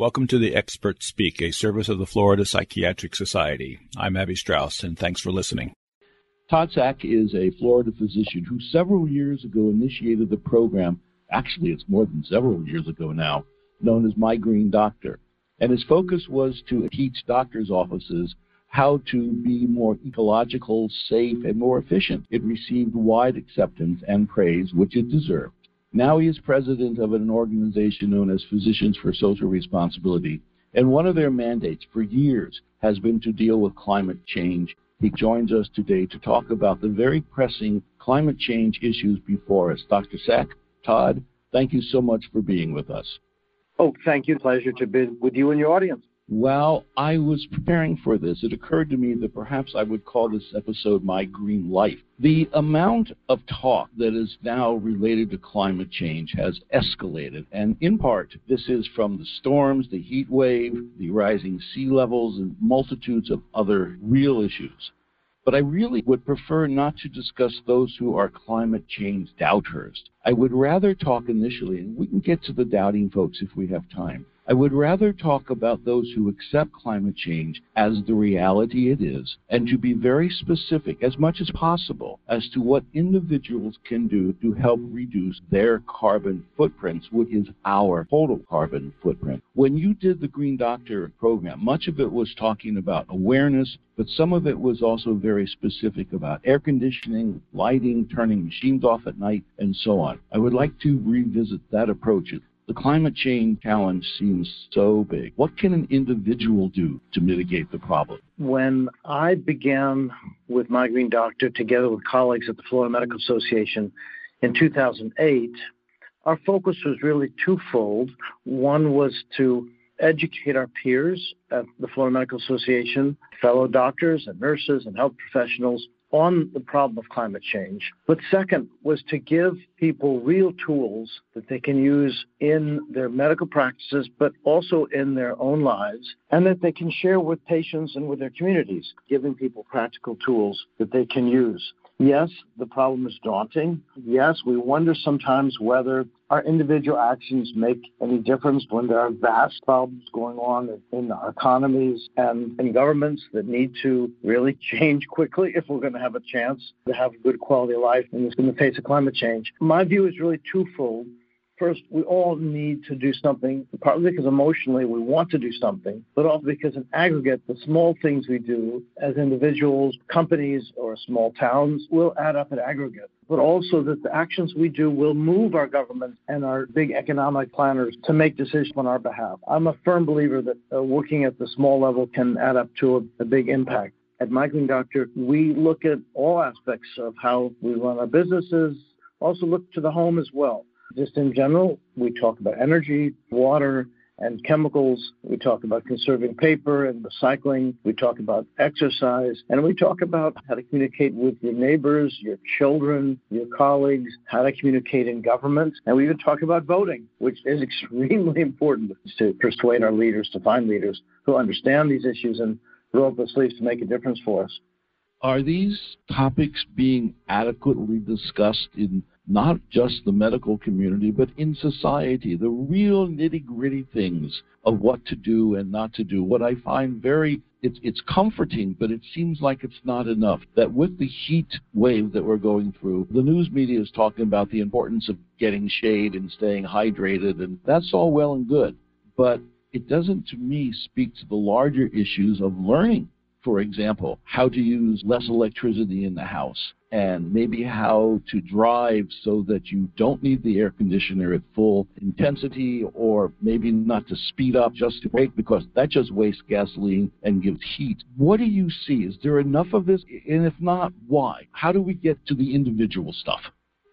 Welcome to the Experts Speak, a service of the Florida Psychiatric Society. I'm Abby Strauss, and thanks for listening. Todd Sack is a Florida physician who several years ago initiated the program, actually, it's more than several years ago now, known as My Green Doctor. And his focus was to teach doctors' offices how to be more ecological, safe, and more efficient. It received wide acceptance and praise, which it deserved. Now he is president of an organization known as Physicians for Social Responsibility, and one of their mandates for years has been to deal with climate change. He joins us today to talk about the very pressing climate change issues before us. Dr. Sack, Todd, thank you so much for being with us. Oh, thank you. Pleasure to be with you and your audience. While I was preparing for this, it occurred to me that perhaps I would call this episode My Green Life. The amount of talk that is now related to climate change has escalated, and in part, this is from the storms, the heat wave, the rising sea levels, and multitudes of other real issues. But I really would prefer not to discuss those who are climate change doubters. I would rather talk initially, and we can get to the doubting folks if we have time I would rather talk about those who accept climate change as the reality it is and to be very specific as much as possible as to what individuals can do to help reduce their carbon footprints, which is our total carbon footprint. When you did the Green Doctor program, much of it was talking about awareness, but some of it was also very specific about air conditioning, lighting, turning machines off at night, and so on. I would like to revisit that approach the climate change challenge seems so big. What can an individual do to mitigate the problem? When I began with My Green Doctor together with colleagues at the Florida Medical Association in 2008, our focus was really twofold. One was to educate our peers at the Florida Medical Association, fellow doctors and nurses and health professionals on the problem of climate change. But second was to give people real tools that they can use in their medical practices, but also in their own lives, and that they can share with patients and with their communities, giving people practical tools that they can use. Yes, the problem is daunting. Yes, we wonder sometimes whether our individual actions make any difference when there are vast problems going on in our economies and in governments that need to really change quickly if we're going to have a chance to have a good quality of life in, in the face of climate change. My view is really twofold. First, we all need to do something, partly because emotionally we want to do something, but also because in aggregate, the small things we do as individuals, companies, or small towns will add up in aggregate. But also that the actions we do will move our government and our big economic planners to make decisions on our behalf. I'm a firm believer that uh, working at the small level can add up to a, a big impact. At My Green Doctor, we look at all aspects of how we run our businesses, also look to the home as well. Just in general, we talk about energy, water, and chemicals. We talk about conserving paper and recycling. We talk about exercise. And we talk about how to communicate with your neighbors, your children, your colleagues, how to communicate in government. And we even talk about voting, which is extremely important to persuade our leaders, to find leaders who understand these issues and roll up their sleeves to make a difference for us. Are these topics being adequately discussed in not just the medical community, but in society, the real nitty gritty things of what to do and not to do. What I find very it's it's comforting, but it seems like it's not enough. That with the heat wave that we're going through, the news media is talking about the importance of getting shade and staying hydrated, and that's all well and good. But it doesn't, to me, speak to the larger issues of learning for example, how to use less electricity in the house and maybe how to drive so that you don't need the air conditioner at full intensity or maybe not to speed up just to brake because that just wastes gasoline and gives heat. What do you see? Is there enough of this? And if not, why? How do we get to the individual stuff?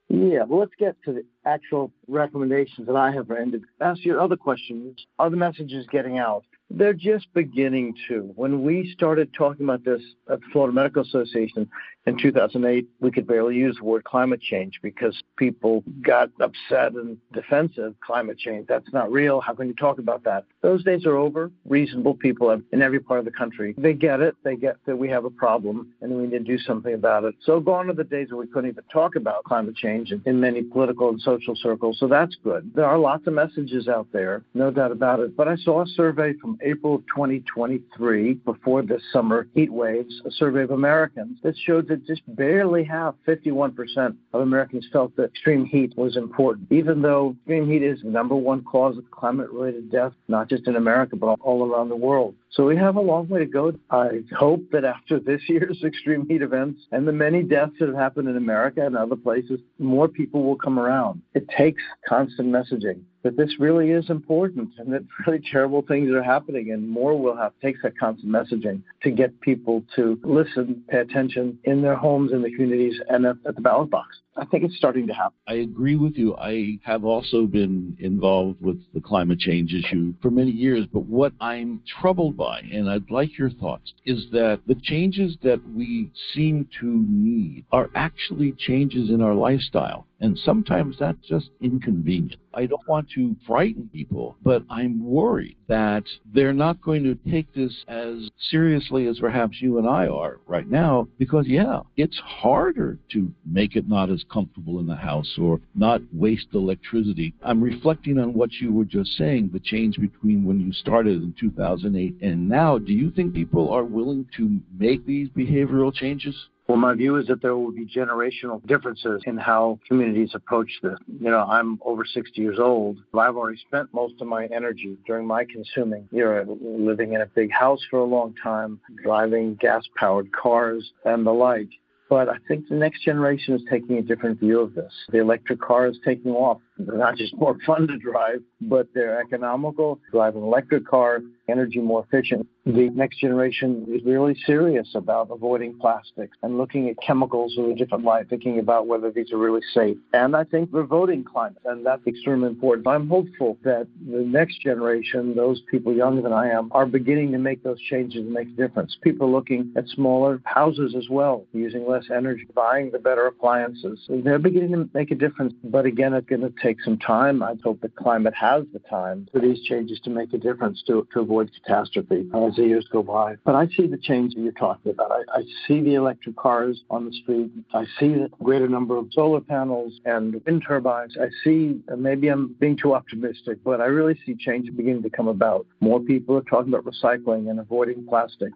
Yeah, well, let's get to the actual recommendations that I have for Ask your other questions. Are the messages getting out? They're just beginning to. When we started talking about this at the Florida Medical Association in 2008, we could barely use the word climate change because people got upset and defensive. Climate change, that's not real. How can you talk about that? Those days are over. Reasonable people in every part of the country, they get it. They get that we have a problem and we need to do something about it. So gone are the days where we couldn't even talk about climate change in many political and social circles, so that's good. There are lots of messages out there, no doubt about it. But I saw a survey from April of 2023, before this summer heat waves, a survey of Americans that showed that just barely half, 51% of Americans felt that extreme heat was important, even though extreme heat is the number one cause of climate related death, not just in America, but all around the world. So we have a long way to go. I hope that after this year's extreme heat events and the many deaths that have happened in America and other places, more people will come around. It takes constant messaging that this really is important and that really terrible things are happening and more will have takes that constant messaging to get people to listen, pay attention in their homes, in the communities, and at, at the ballot box. I think it's starting to happen. I agree with you. I have also been involved with the climate change issue for many years, but what I'm troubled by, and I'd like your thoughts, is that the changes that we seem to need are actually changes in our lifestyle. And sometimes that's just inconvenient. I don't want to frighten people, but I'm worried that they're not going to take this as seriously as perhaps you and I are right now, because, yeah, it's harder to make it not as comfortable in the house or not waste electricity. I'm reflecting on what you were just saying, the change between when you started in 2008 and now. Do you think people are willing to make these behavioral changes? Well, my view is that there will be generational differences in how communities approach this. You know, I'm over 60 years old. I've already spent most of my energy during my consuming era living in a big house for a long time, driving gas powered cars and the like. But I think the next generation is taking a different view of this. The electric car is taking off. They're not just more fun to drive, but they're economical. Drive an electric car, energy more efficient. The next generation is really serious about avoiding plastics and looking at chemicals with a different light, thinking about whether these are really safe. And I think we're voting climate, and that's extremely important. I'm hopeful that the next generation, those people younger than I am, are beginning to make those changes and make a difference. People are looking at smaller houses as well, using less energy, buying the better appliances. They're beginning to make a difference, but again, it's going to take some time. I hope that climate has the time for these changes to make a difference to, to avoid catastrophe as the years go by. But I see the change that you're talking about. I, I see the electric cars on the street. I see the greater number of solar panels and wind turbines. I see, maybe I'm being too optimistic, but I really see change beginning to come about. More people are talking about recycling and avoiding plastic.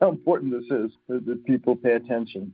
How important this is that people pay attention.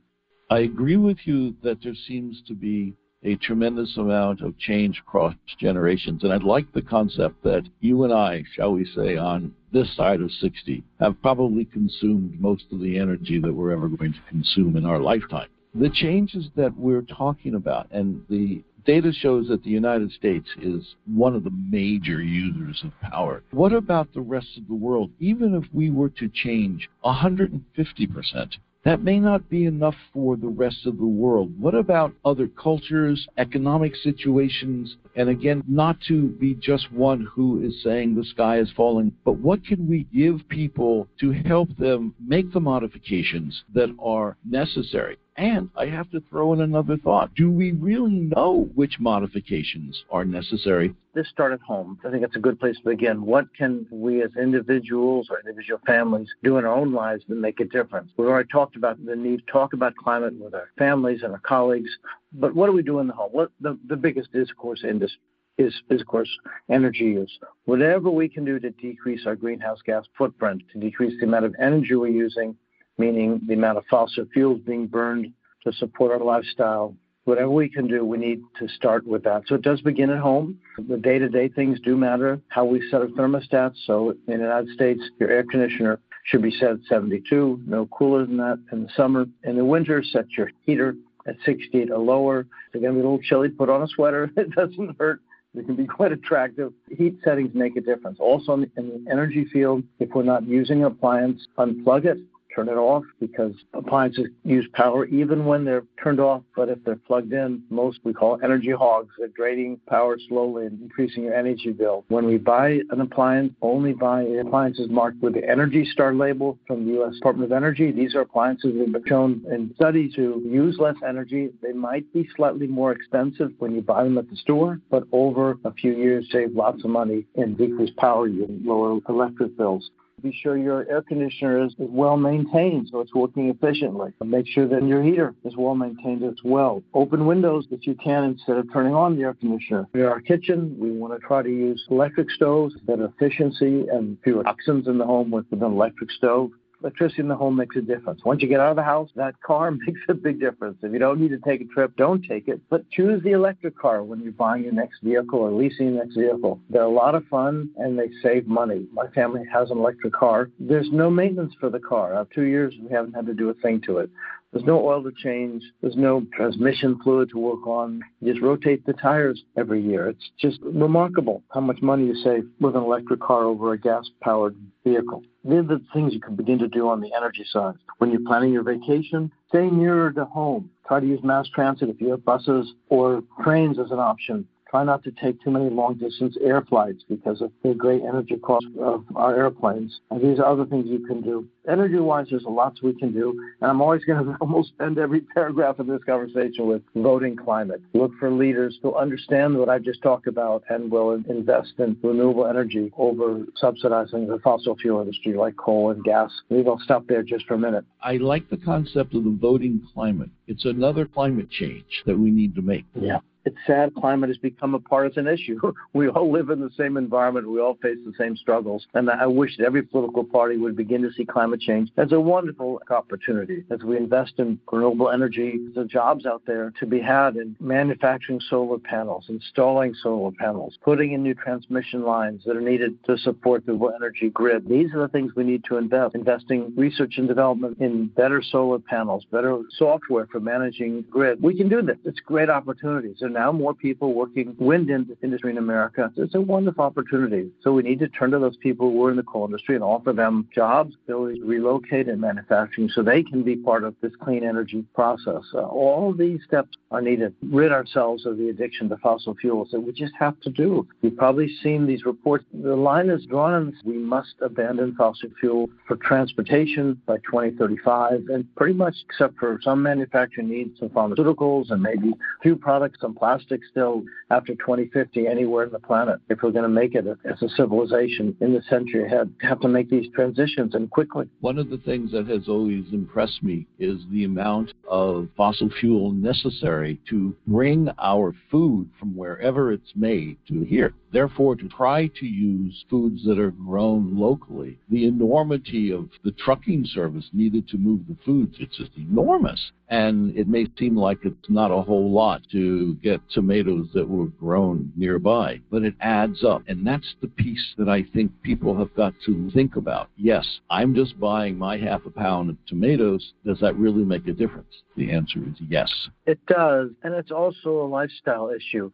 I agree with you that there seems to be a tremendous amount of change across generations. And I'd like the concept that you and I, shall we say, on this side of 60, have probably consumed most of the energy that we're ever going to consume in our lifetime. The changes that we're talking about, and the data shows that the United States is one of the major users of power. What about the rest of the world? Even if we were to change 150%, that may not be enough for the rest of the world. What about other cultures, economic situations? And again, not to be just one who is saying the sky is falling, but what can we give people to help them make the modifications that are necessary? And I have to throw in another thought. Do we really know which modifications are necessary? This start at home. I think it's a good place to begin. What can we as individuals or individual families do in our own lives to make a difference? We've already talked about the need to talk about climate with our families and our colleagues, but what do we do in the home? What the, the biggest is, of course, industry. Is, is, of course, energy use. Whatever we can do to decrease our greenhouse gas footprint, to decrease the amount of energy we're using, meaning the amount of fossil fuels being burned to support our lifestyle. Whatever we can do, we need to start with that. So it does begin at home. The day to day things do matter. How we set our thermostats. So in the United States, your air conditioner should be set at 72, no cooler than that in the summer. In the winter, set your heater at 68 or lower. If it's going to be a little chilly, put on a sweater. It doesn't hurt. It can be quite attractive. Heat settings make a difference. Also in the energy field, if we're not using an appliance, unplug it turn it off because appliances use power even when they're turned off. But if they're plugged in, most we call energy hogs. They're draining power slowly and increasing your energy bill. When we buy an appliance, only buy appliances marked with the Energy Star label from the U.S. Department of Energy. These are appliances that have been shown in studies to use less energy. They might be slightly more expensive when you buy them at the store, but over a few years save lots of money and decrease power use, lower electric bills. Be sure your air conditioner is well maintained so it's working efficiently. Make sure that your heater is well maintained as well. Open windows if you can instead of turning on the air conditioner. In our kitchen, we want to try to use electric stoves that efficiency and fewer toxins in the home with an electric stove electricity in the home makes a difference. Once you get out of the house, that car makes a big difference. If you don't need to take a trip, don't take it. But choose the electric car when you're buying your next vehicle or leasing your next vehicle. They're a lot of fun and they save money. My family has an electric car. There's no maintenance for the car. After two years, we haven't had to do a thing to it. There's no oil to change. There's no transmission fluid to work on. You just rotate the tires every year. It's just remarkable how much money you save with an electric car over a gas powered vehicle. These are the things you can begin to do on the energy side. When you're planning your vacation, stay nearer to home. Try to use mass transit if you have buses or trains as an option. Try not to take too many long distance air flights because of the great energy cost of our airplanes. And these are other things you can do. Energy wise, there's lots we can do. And I'm always going to almost end every paragraph of this conversation with voting climate. Look for leaders who understand what I just talked about and will invest in renewable energy over subsidizing the fossil fuel industry like coal and gas. Maybe I'll stop there just for a minute. I like the concept of the voting climate. It's another climate change that we need to make. Yeah it's sad climate has become a partisan issue. we all live in the same environment. We all face the same struggles. And I wish that every political party would begin to see climate change as a wonderful opportunity as we invest in renewable energy. There's jobs out there to be had in manufacturing solar panels, installing solar panels, putting in new transmission lines that are needed to support the energy grid. These are the things we need to invest. Investing research and development in better solar panels, better software for managing grid. We can do this. It's great opportunities. Now more people working wind industry in America. It's a wonderful opportunity. So we need to turn to those people who are in the coal industry and offer them jobs, ability to relocate in manufacturing so they can be part of this clean energy process. Uh, all these steps are needed. To rid ourselves of the addiction to fossil fuels that we just have to do. You've probably seen these reports. The line is drawn we must abandon fossil fuel for transportation by 2035 and pretty much except for some manufacturing needs, some pharmaceuticals and maybe a few products, some plastic still after 2050 anywhere in the planet if we're going to make it as a civilization in the century ahead. Have to make these transitions and quickly. One of the things that has always impressed me is the amount of fossil fuel necessary to bring our food from wherever it's made to here. Therefore, to try to use foods that are grown locally, the enormity of the trucking service needed to move the foods, it's just enormous. And it may seem like it's not a whole lot to get tomatoes that were grown nearby, but it adds up. And that's the piece that I think people have got to think about. Yes, I'm just buying my half a pound of tomatoes. Does that really make a difference? The answer is yes. It does. And it's also a lifestyle issue.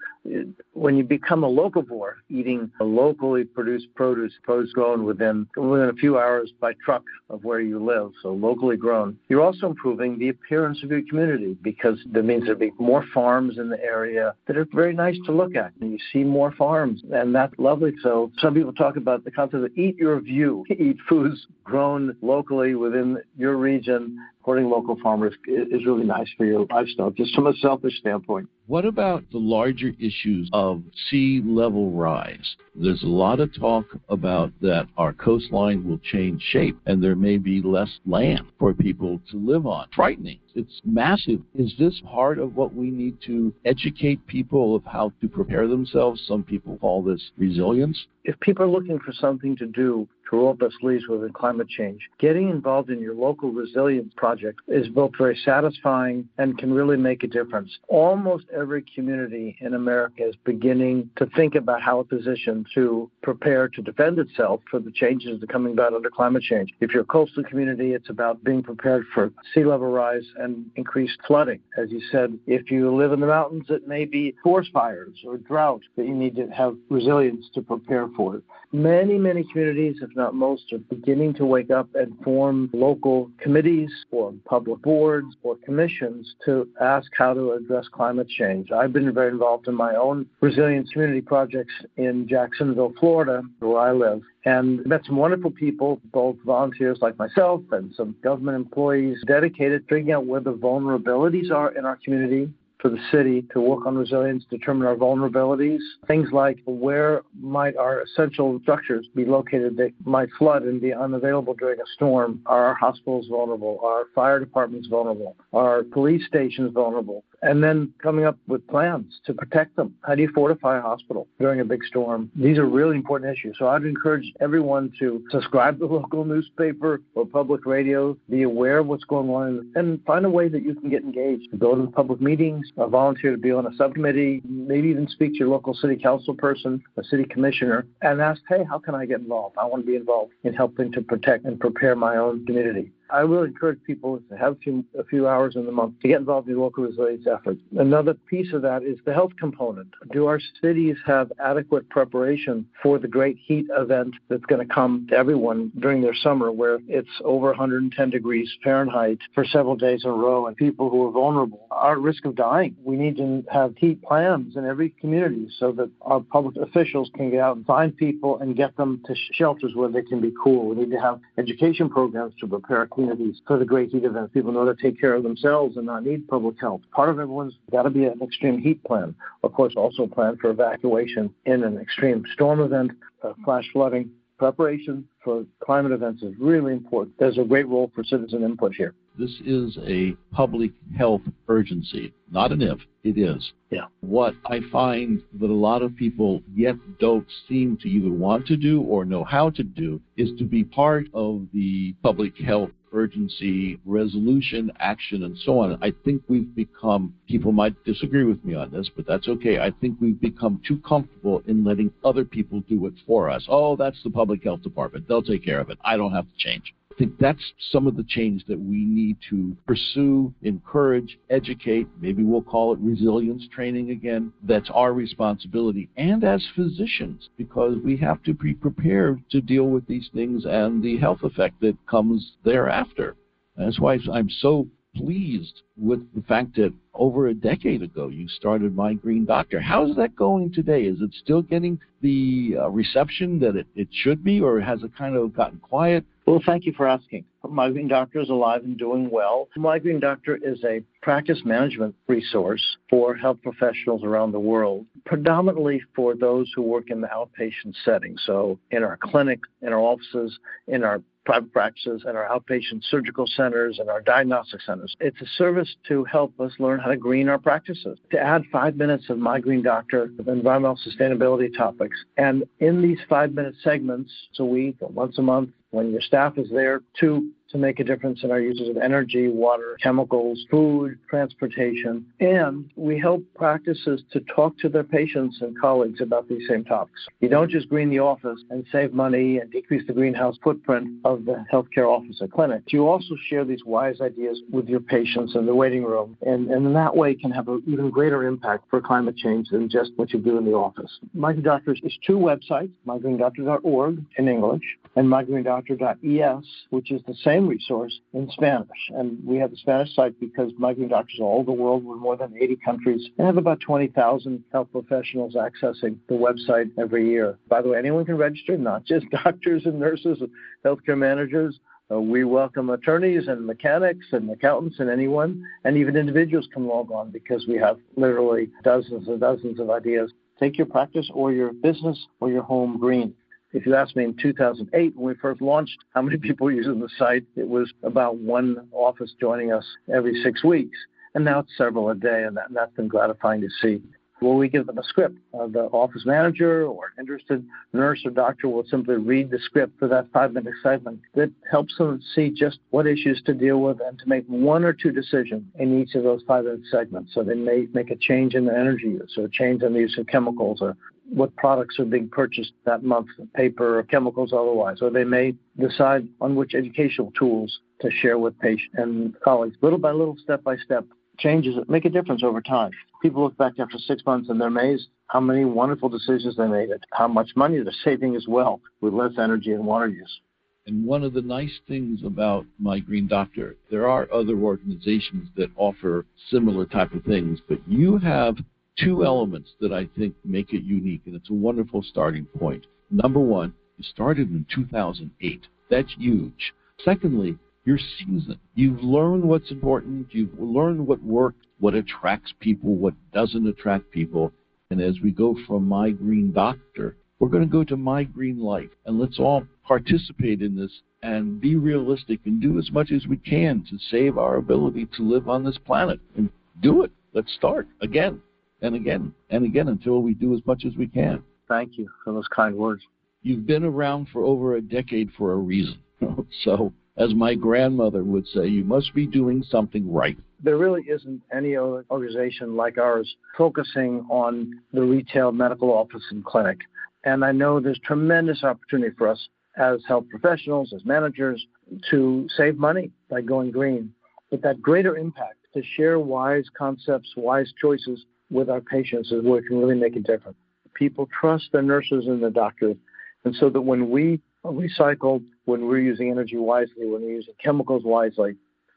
When you become a locavore, eating locally produced produce, produce grown within, within a few hours by truck of where you live, so locally grown, you're also improving the appearance of your community because that means there'll be more farms in the area Uh, that are very nice to look at. And you see more farms, and that's lovely. So some people talk about the concept of eat your view, eat foods grown locally within your region supporting local farmers is really nice for your lifestyle, just from a selfish standpoint. What about the larger issues of sea level rise? There's a lot of talk about that our coastline will change shape and there may be less land for people to live on. Frightening. It's massive. Is this part of what we need to educate people of how to prepare themselves? Some people call this resilience. If people are looking for something to do to roll up their sleeves within climate change, getting involved in your local resilience project is both very satisfying and can really make a difference. Almost every community in America is beginning to think about how it's positioned to prepare to defend itself for the changes that are coming about under climate change. If you're a coastal community, it's about being prepared for sea level rise and increased flooding. As you said, if you live in the mountains, it may be forest fires or drought that you need to have resilience to prepare for. Many, many communities, if not most, are beginning to wake up and form local committees or public boards or commissions to ask how to address climate change. I've been very involved in my own resilience community projects in Jacksonville, Florida, where I live, and met some wonderful people, both volunteers like myself and some government employees dedicated to figuring out where the vulnerabilities are in our community for the city to work on resilience, determine our vulnerabilities. Things like where might our essential structures be located that might flood and be unavailable during a storm? Are our hospitals vulnerable? Are our fire departments vulnerable? Are our police stations vulnerable? And then coming up with plans to protect them. How do you fortify a hospital during a big storm? These are really important issues. So I'd encourage everyone to subscribe to the local newspaper or public radio, be aware of what's going on, and find a way that you can get engaged. Go to public meetings, uh, volunteer to be on a subcommittee, maybe even speak to your local city council person, a city commissioner, and ask, hey, how can I get involved? I want to be involved in helping to protect and prepare my own community. I will encourage people to have a few, a few hours in the month to get involved in the local resilience efforts. Another piece of that is the health component. Do our cities have adequate preparation for the great heat event that's going to come to everyone during their summer where it's over 110 degrees Fahrenheit for several days in a row and people who are vulnerable are at risk of dying? We need to have heat plans in every community so that our public officials can get out and find people and get them to shelters where they can be cool. We need to have education programs to prepare communities for the great heat events. People know to take care of themselves and not need public health. Part of everyone's got to be an extreme heat plan. Of course, also plan for evacuation in an extreme storm event, uh, flash flooding. Preparation for climate events is really important. There's a great role for citizen input here. This is a public health urgency, not an if, it is. Yeah. What I find that a lot of people yet don't seem to either want to do or know how to do is to be part of the public health urgency, resolution, action, and so on. I think we've become, people might disagree with me on this, but that's okay. I think we've become too comfortable in letting other people do it for us. Oh, that's the public health department. They'll take care of it. I don't have to change. I think that's some of the change that we need to pursue, encourage, educate. Maybe we'll call it resilience training again. That's our responsibility. And as physicians, because we have to be prepared to deal with these things and the health effect that comes thereafter. That's why I'm so pleased with the fact that over a decade ago you started My Green Doctor. How's that going today? Is it still getting the uh, reception that it, it should be, or has it kind of gotten quiet? Well, thank you for asking. My Green Doctor is alive and doing well. My Green Doctor is a practice management resource for health professionals around the world, predominantly for those who work in the outpatient setting. So, in our clinic, in our offices, in our private practices and our outpatient surgical centers and our diagnostic centers. It's a service to help us learn how to green our practices, to add five minutes of My Green Doctor environmental sustainability topics. And in these five minute segments, a week or once a month, when your staff is there, to to make a difference in our uses of energy, water, chemicals, food, transportation. And we help practices to talk to their patients and colleagues about these same topics. You don't just green the office and save money and decrease the greenhouse footprint of the healthcare office or clinic. You also share these wise ideas with your patients in the waiting room, and, and in that way can have an even greater impact for climate change than just what you do in the office. My Green Doctors is two websites, mygreendoctor.org in English and mygreendoctor.es, which is the same resource in Spanish. And we have the Spanish site because My Green Doctors all over the world. We're more than 80 countries and have about 20,000 health professionals accessing the website every year. By the way, anyone can register, not just doctors and nurses and healthcare managers. Uh, we welcome attorneys and mechanics and accountants and anyone, and even individuals can log on because we have literally dozens and dozens of ideas. Take your practice or your business or your home green. If you asked me in 2008 when we first launched how many people were using the site, it was about one office joining us every six weeks. And now it's several a day, and, that, that's been gratifying to see. Well, we give them a script. Uh, the office manager or interested nurse or doctor will simply read the script for that five minute segment that helps them see just what issues to deal with and to make one or two decisions in each of those five minute segments. So they may make a change in their energy use or a change in the use of chemicals or what products are being purchased that month, paper or chemicals otherwise, or they may decide on which educational tools to share with patients and colleagues. Little by little, step by step, changes that make a difference over time. People look back after six months and they're amazed how many wonderful decisions they made, how much money they're saving as well with less energy and water use. And one of the nice things about My Green Doctor, there are other organizations that offer similar type of things, but you have two elements that I think make it unique, and it's a wonderful starting point. Number one, you started in 2008. That's huge. Secondly, you're seasoned. You've learned what's important. You've learned what works, what attracts people, what doesn't attract people. And as we go from My Green Doctor, we're going to go to My Green Life. And let's all participate in this and be realistic and do as much as we can to save our ability to live on this planet. And do it. Let's start again and again and again until we do as much as we can. Thank you for those kind words. You've been around for over a decade for a reason. so as my grandmother would say, you must be doing something right. There really isn't any other organization like ours focusing on the retail medical office and clinic. And I know there's tremendous opportunity for us as health professionals, as managers, to save money by going green. But that greater impact to share wise concepts, wise choices with our patients is where it can really make a difference. People trust their nurses and their doctors. And so that when we recycle, when we're using energy wisely, when we're using chemicals wisely,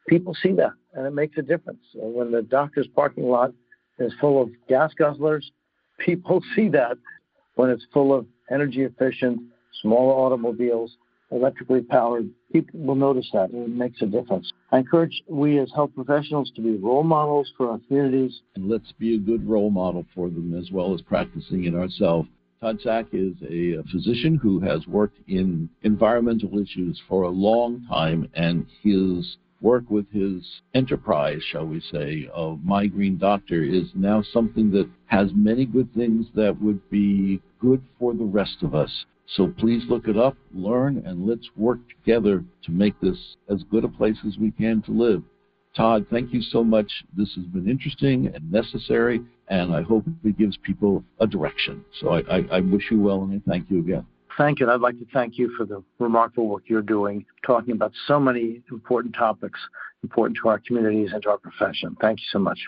people see that and it makes a difference. And when the doctor's parking lot is full of gas guzzlers, people see that. When it's full of energy efficient, smaller automobiles, electrically powered, people will notice that it makes a difference. I encourage we as health professionals to be role models for our communities. And let's be a good role model for them as well as practicing it ourselves. Todd Sack is a physician who has worked in environmental issues for a long time, and his work with his enterprise, shall we say, of My Green Doctor is now something that has many good things that would be good for the rest of us. So please look it up, learn, and let's work together to make this as good a place as we can to live. Todd, thank you so much. This has been interesting and necessary, and I hope it gives people a direction. So I, I, I wish you well, and I thank you again. Thank you. And I'd like to thank you for the remarkable work you're doing, talking about so many important topics important to our communities and to our profession. Thank you so much.